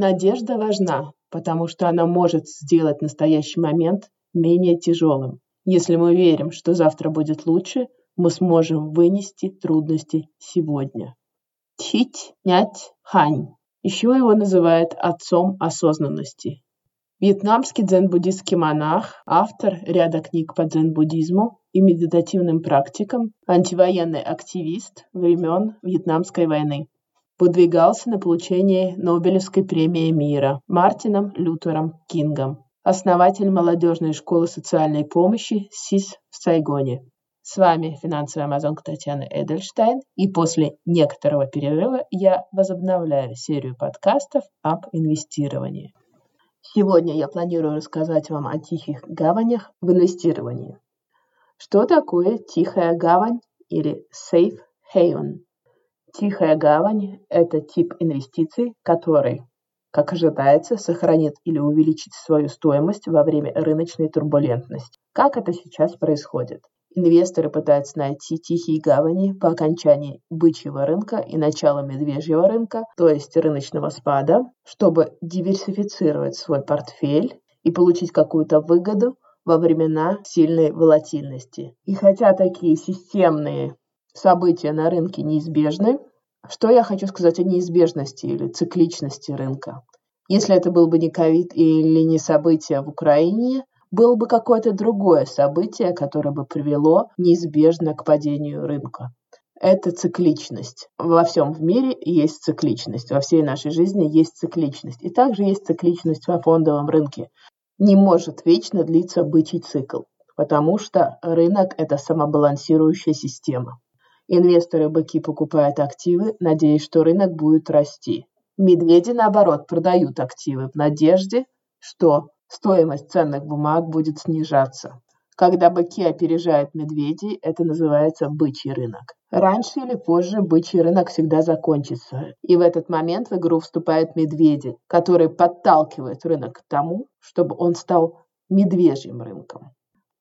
Надежда важна, потому что она может сделать настоящий момент менее тяжелым. Если мы верим, что завтра будет лучше, мы сможем вынести трудности сегодня. Тить Нять Хань. Еще его называют отцом осознанности. Вьетнамский дзен-буддистский монах, автор ряда книг по дзен-буддизму и медитативным практикам, антивоенный активист времен Вьетнамской войны выдвигался на получение Нобелевской премии мира Мартином Лютером Кингом, основатель молодежной школы социальной помощи СИС в Сайгоне. С вами финансовая амазонка Татьяна Эдельштейн, и после некоторого перерыва я возобновляю серию подкастов об инвестировании. Сегодня я планирую рассказать вам о тихих гаванях в инвестировании. Что такое тихая гавань или safe haven? Тихая гавань – это тип инвестиций, который, как ожидается, сохранит или увеличит свою стоимость во время рыночной турбулентности. Как это сейчас происходит? Инвесторы пытаются найти тихие гавани по окончании бычьего рынка и начала медвежьего рынка, то есть рыночного спада, чтобы диверсифицировать свой портфель и получить какую-то выгоду во времена сильной волатильности. И хотя такие системные события на рынке неизбежны. Что я хочу сказать о неизбежности или цикличности рынка? Если это был бы не ковид или не событие в Украине, было бы какое-то другое событие, которое бы привело неизбежно к падению рынка. Это цикличность. Во всем в мире есть цикличность, во всей нашей жизни есть цикличность. И также есть цикличность во фондовом рынке. Не может вечно длиться бычий цикл, потому что рынок – это самобалансирующая система. Инвесторы-быки покупают активы, надеясь, что рынок будет расти. Медведи, наоборот, продают активы в надежде, что стоимость ценных бумаг будет снижаться. Когда быки опережают медведей, это называется бычий рынок. Раньше или позже бычий рынок всегда закончится, и в этот момент в игру вступают медведи, которые подталкивают рынок к тому, чтобы он стал медвежьим рынком.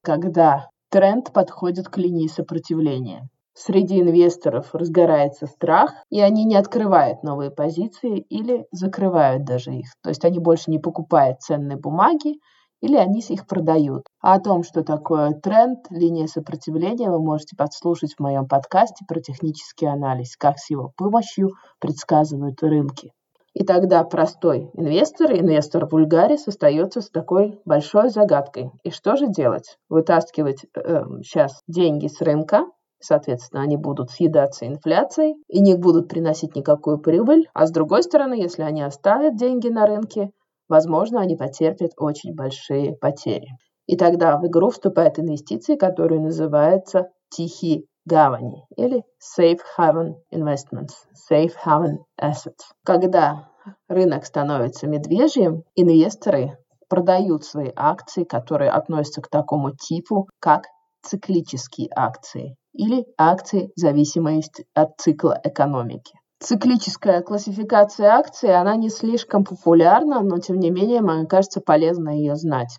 Когда тренд подходит к линии сопротивления среди инвесторов разгорается страх, и они не открывают новые позиции или закрывают даже их. То есть они больше не покупают ценные бумаги, или они их продают. А о том, что такое тренд, линия сопротивления, вы можете подслушать в моем подкасте про технический анализ, как с его помощью предсказывают рынки. И тогда простой инвестор, инвестор вульгарис, остается с такой большой загадкой. И что же делать? Вытаскивать э, сейчас деньги с рынка, Соответственно, они будут съедаться инфляцией и не будут приносить никакую прибыль. А с другой стороны, если они оставят деньги на рынке, возможно, они потерпят очень большие потери. И тогда в игру вступают инвестиции, которые называются тихие гавани или safe haven investments, safe haven assets. Когда рынок становится медвежьим, инвесторы продают свои акции, которые относятся к такому типу, как циклические акции или акции зависимости от цикла экономики. Циклическая классификация акций, она не слишком популярна, но тем не менее, мне кажется, полезно ее знать.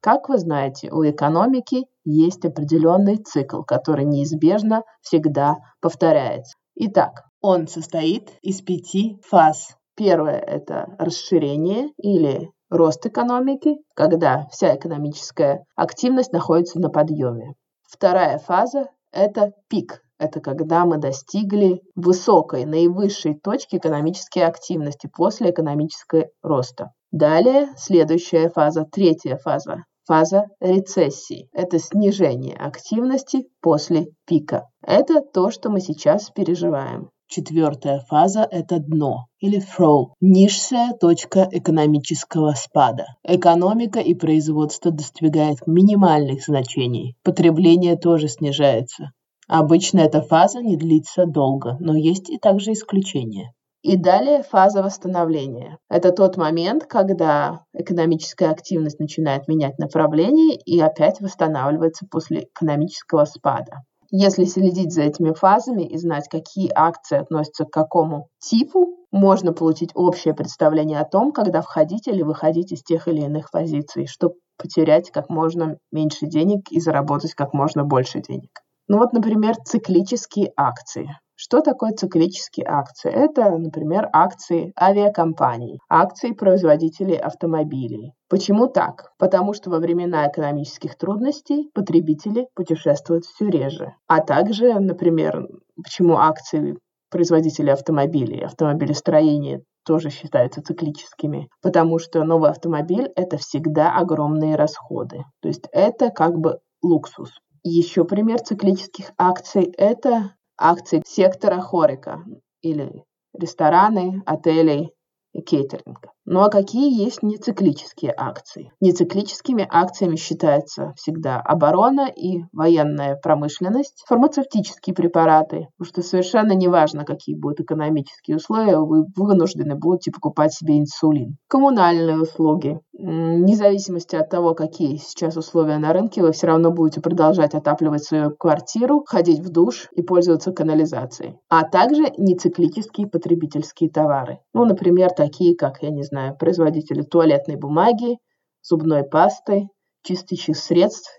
Как вы знаете, у экономики есть определенный цикл, который неизбежно всегда повторяется. Итак, он состоит из пяти фаз. Первое – это расширение или рост экономики, когда вся экономическая активность находится на подъеме. Вторая фаза это пик. Это когда мы достигли высокой, наивысшей точки экономической активности после экономического роста. Далее следующая фаза, третья фаза, фаза рецессии. Это снижение активности после пика. Это то, что мы сейчас переживаем. Четвертая фаза – это дно или throw, низшая точка экономического спада. Экономика и производство достигают минимальных значений. Потребление тоже снижается. Обычно эта фаза не длится долго, но есть и также исключения. И далее фаза восстановления. Это тот момент, когда экономическая активность начинает менять направление и опять восстанавливается после экономического спада. Если следить за этими фазами и знать, какие акции относятся к какому типу, можно получить общее представление о том, когда входить или выходить из тех или иных позиций, чтобы потерять как можно меньше денег и заработать как можно больше денег. Ну вот, например, циклические акции. Что такое циклические акции? Это, например, акции авиакомпаний, акции производителей автомобилей. Почему так? Потому что во времена экономических трудностей потребители путешествуют все реже. А также, например, почему акции производителей автомобилей, автомобилестроения тоже считаются циклическими, потому что новый автомобиль – это всегда огромные расходы. То есть это как бы луксус. Еще пример циклических акций – это акции сектора хорика или рестораны, отели и кейтеринга. Ну а какие есть нециклические акции? Нециклическими акциями считается всегда оборона и военная промышленность, фармацевтические препараты, потому что совершенно неважно, какие будут экономические условия, вы вынуждены будете покупать себе инсулин. Коммунальные услуги. Вне зависимости от того, какие сейчас условия на рынке, вы все равно будете продолжать отапливать свою квартиру, ходить в душ и пользоваться канализацией. А также нециклические потребительские товары. Ну, например, такие, как, я не знаю, знаю, производители туалетной бумаги, зубной пасты, чистящих средств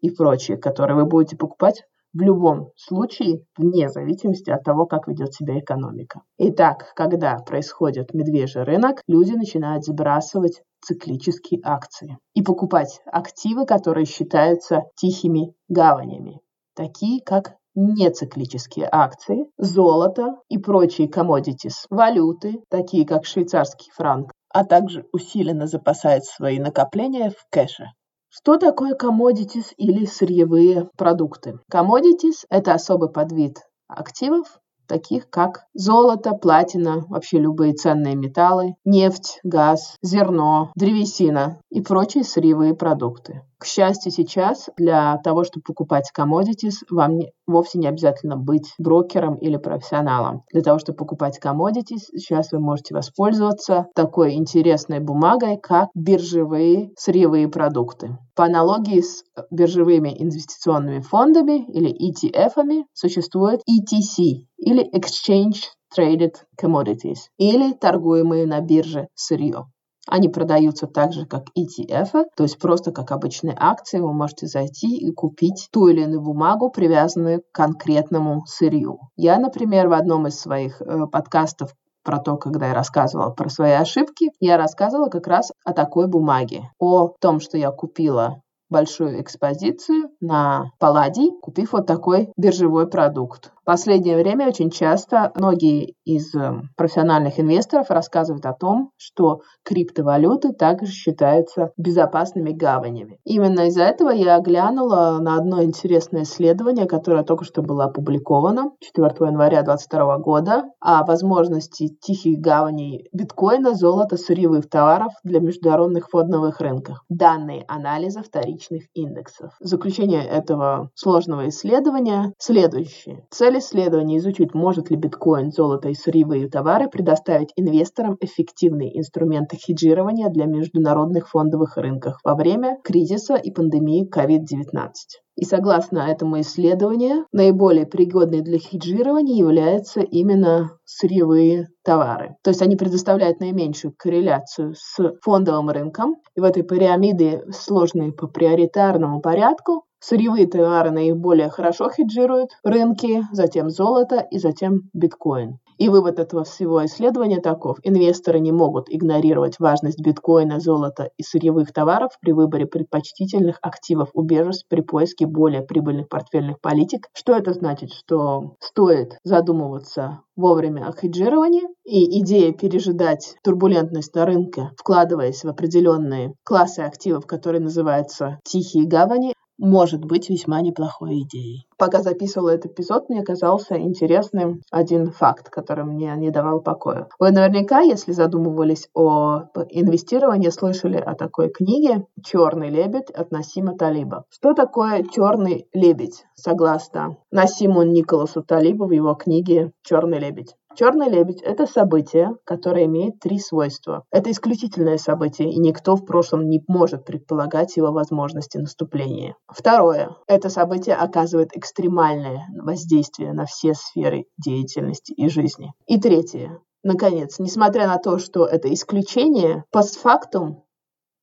и прочее, которые вы будете покупать в любом случае, вне зависимости от того, как ведет себя экономика. Итак, когда происходит медвежий рынок, люди начинают сбрасывать циклические акции и покупать активы, которые считаются тихими гаванями, такие как нециклические акции, золото и прочие commodities, валюты, такие как швейцарский франк, а также усиленно запасает свои накопления в кэше. Что такое commodities или сырьевые продукты? Commodities – это особый подвид активов, таких как золото, платина, вообще любые ценные металлы, нефть, газ, зерно, древесина и прочие сырьевые продукты. К счастью, сейчас для того, чтобы покупать commodities, вам не, вовсе не обязательно быть брокером или профессионалом. Для того, чтобы покупать commodities, сейчас вы можете воспользоваться такой интересной бумагой, как биржевые сырьевые продукты. По аналогии с биржевыми инвестиционными фондами или ETF-ами существует ETC или Exchange Traded Commodities или торгуемые на бирже сырье. Они продаются так же, как ETF, то есть просто как обычные акции. Вы можете зайти и купить ту или иную бумагу, привязанную к конкретному сырью. Я, например, в одном из своих э, подкастов про то, когда я рассказывала про свои ошибки, я рассказывала как раз о такой бумаге, о том, что я купила большую экспозицию на Палладий, купив вот такой биржевой продукт последнее время очень часто многие из э, профессиональных инвесторов рассказывают о том, что криптовалюты также считаются безопасными гаванями. Именно из-за этого я глянула на одно интересное исследование, которое только что было опубликовано 4 января 2022 года о возможности тихих гаваней биткоина, золота, сырьевых товаров для международных фондовых рынков. Данные анализа вторичных индексов. Заключение этого сложного исследования следующее. Цель Цель исследования изучить, может ли биткоин, золото и сырьевые товары предоставить инвесторам эффективные инструменты хеджирования для международных фондовых рынков во время кризиса и пандемии COVID-19. И согласно этому исследованию, наиболее пригодные для хеджирования являются именно сырьевые товары. То есть они предоставляют наименьшую корреляцию с фондовым рынком. И в этой пирамиде сложной по приоритарному порядку Сырьевые товары наиболее хорошо хеджируют рынки, затем золото и затем биткоин. И вывод этого всего исследования таков. Инвесторы не могут игнорировать важность биткоина, золота и сырьевых товаров при выборе предпочтительных активов убежищ при поиске более прибыльных портфельных политик. Что это значит? Что стоит задумываться вовремя о хеджировании, и идея пережидать турбулентность на рынке, вкладываясь в определенные классы активов, которые называются тихие гавани, может быть весьма неплохой идеей. Пока записывала этот эпизод, мне казался интересным один факт, который мне не давал покоя. Вы наверняка, если задумывались о инвестировании, слышали о такой книге «Черный лебедь» от Насима Талиба. Что такое черный лебедь, согласно Насиму Николасу Талибу в его книге «Черный лебедь»? Черный лебедь – это событие, которое имеет три свойства. Это исключительное событие, и никто в прошлом не может предполагать его возможности наступления. Второе. Это событие оказывает экстремальное воздействие на все сферы деятельности и жизни. И третье. Наконец, несмотря на то, что это исключение, постфактум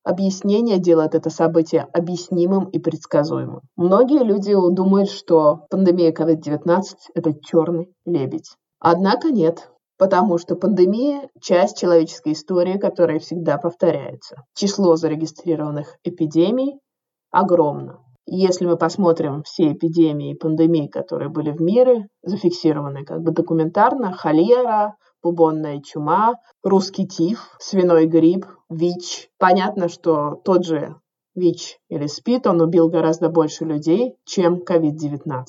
объяснение делает это событие объяснимым и предсказуемым. Многие люди думают, что пандемия COVID-19 – это черный лебедь. Однако нет, потому что пандемия – часть человеческой истории, которая всегда повторяется. Число зарегистрированных эпидемий огромно. Если мы посмотрим все эпидемии и пандемии, которые были в мире, зафиксированы как бы документарно, холера, бубонная чума, русский тиф, свиной грипп, ВИЧ. Понятно, что тот же ВИЧ или СПИД, он убил гораздо больше людей, чем COVID-19.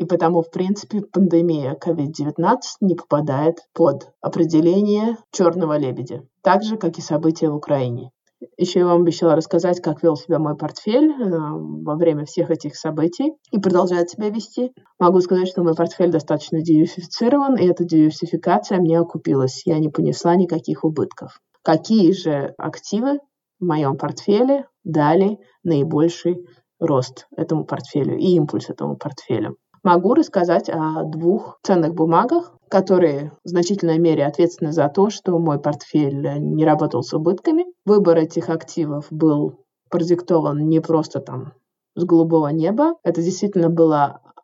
И потому, в принципе, пандемия COVID-19 не попадает под определение черного лебедя, так же, как и события в Украине. Еще я вам обещала рассказать, как вел себя мой портфель э, во время всех этих событий и продолжает себя вести. Могу сказать, что мой портфель достаточно диверсифицирован, и эта диверсификация мне окупилась. Я не понесла никаких убытков. Какие же активы в моем портфеле дали наибольший рост этому портфелю и импульс этому портфелю? Могу рассказать о двух ценных бумагах, которые в значительной мере ответственны за то, что мой портфель не работал с убытками. Выбор этих активов был продиктован не просто там с голубого неба. Это действительно был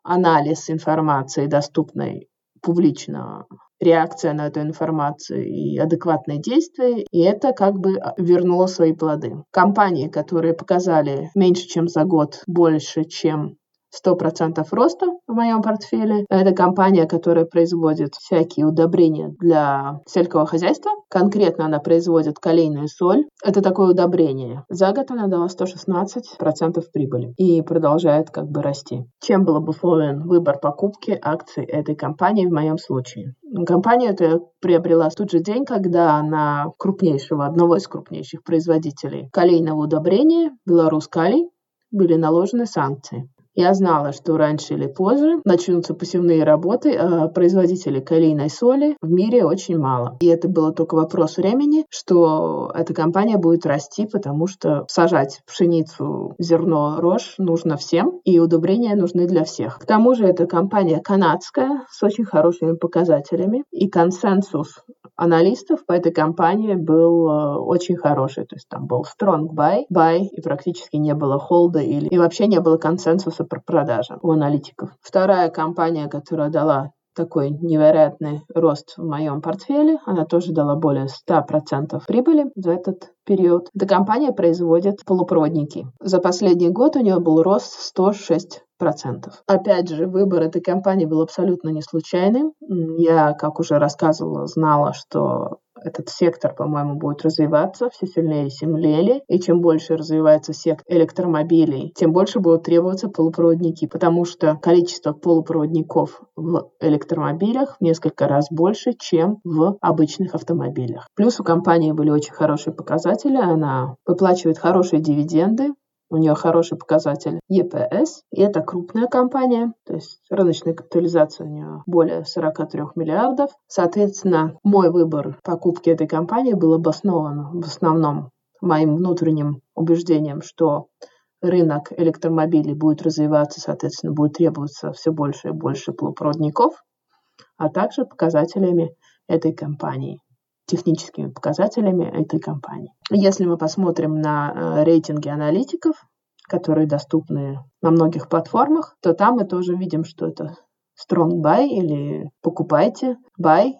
анализ информации, доступной публично, реакция на эту информацию и адекватные действия, и это как бы вернуло свои плоды. Компании, которые показали меньше, чем за год больше, чем 100% роста в моем портфеле. Это компания, которая производит всякие удобрения для сельского хозяйства. Конкретно она производит калийную соль. Это такое удобрение. За год она дала 116% прибыли и продолжает как бы расти. Чем был обусловлен выбор покупки акций этой компании в моем случае? Компания это приобрела в тот же день, когда на крупнейшего, одного из крупнейших производителей калийного удобрения, Беларусь Калий, были наложены санкции. Я знала, что раньше или позже начнутся посевные работы, а производителей калийной соли в мире очень мало. И это было только вопрос времени, что эта компания будет расти, потому что сажать пшеницу, зерно, рожь нужно всем, и удобрения нужны для всех. К тому же эта компания канадская с очень хорошими показателями, и консенсус аналистов по этой компании был э, очень хороший. То есть там был strong buy, buy, и практически не было холда или и вообще не было консенсуса про продажи у аналитиков. Вторая компания, которая дала такой невероятный рост в моем портфеле. Она тоже дала более 100% прибыли за этот период. Эта компания производит полупроводники. За последний год у нее был рост 106 процентов. Опять же, выбор этой компании был абсолютно не случайным. Я, как уже рассказывала, знала, что этот сектор, по-моему, будет развиваться все сильнее и сильнее. И чем больше развивается сектор электромобилей, тем больше будут требоваться полупроводники, потому что количество полупроводников в электромобилях в несколько раз больше, чем в обычных автомобилях. Плюс у компании были очень хорошие показатели, она выплачивает хорошие дивиденды, у нее хороший показатель EPS, и это крупная компания, то есть рыночная капитализация у нее более 43 миллиардов. Соответственно, мой выбор покупки этой компании был обоснован в основном моим внутренним убеждением, что рынок электромобилей будет развиваться, соответственно, будет требоваться все больше и больше полупроводников, а также показателями этой компании техническими показателями этой компании. Если мы посмотрим на э, рейтинги аналитиков, которые доступны на многих платформах, то там мы тоже видим, что это strong buy или покупайте, buy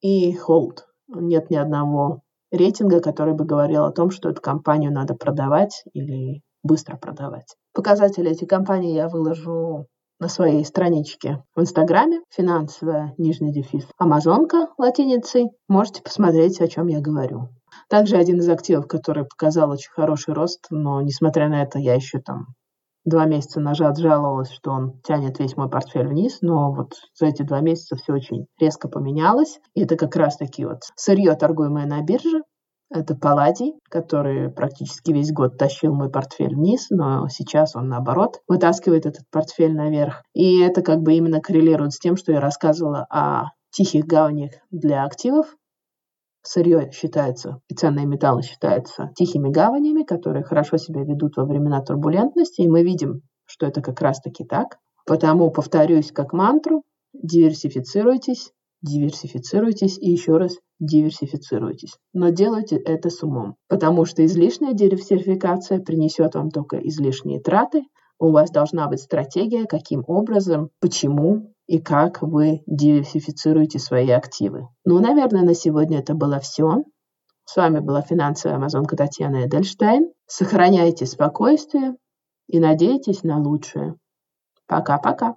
и hold. Нет ни одного рейтинга, который бы говорил о том, что эту компанию надо продавать или быстро продавать. Показатели этих компаний я выложу на своей страничке в Инстаграме финансовая нижний дефис Амазонка латиницей. Можете посмотреть, о чем я говорю. Также один из активов, который показал очень хороший рост, но несмотря на это, я еще там два месяца назад жаловалась, что он тянет весь мой портфель вниз, но вот за эти два месяца все очень резко поменялось. И это как раз-таки вот сырье, торгуемое на бирже, это Палладий, который практически весь год тащил мой портфель вниз, но сейчас он, наоборот, вытаскивает этот портфель наверх. И это как бы именно коррелирует с тем, что я рассказывала о тихих гаванях для активов. Сырье считается, и ценные металлы считаются тихими гаванями, которые хорошо себя ведут во времена турбулентности, и мы видим, что это как раз-таки так. Потому повторюсь как мантру, диверсифицируйтесь, диверсифицируйтесь и еще раз диверсифицируйтесь. Но делайте это с умом, потому что излишняя диверсификация принесет вам только излишние траты. У вас должна быть стратегия, каким образом, почему и как вы диверсифицируете свои активы. Ну, наверное, на сегодня это было все. С вами была финансовая амазонка Татьяна Эдельштейн. Сохраняйте спокойствие и надейтесь на лучшее. Пока-пока.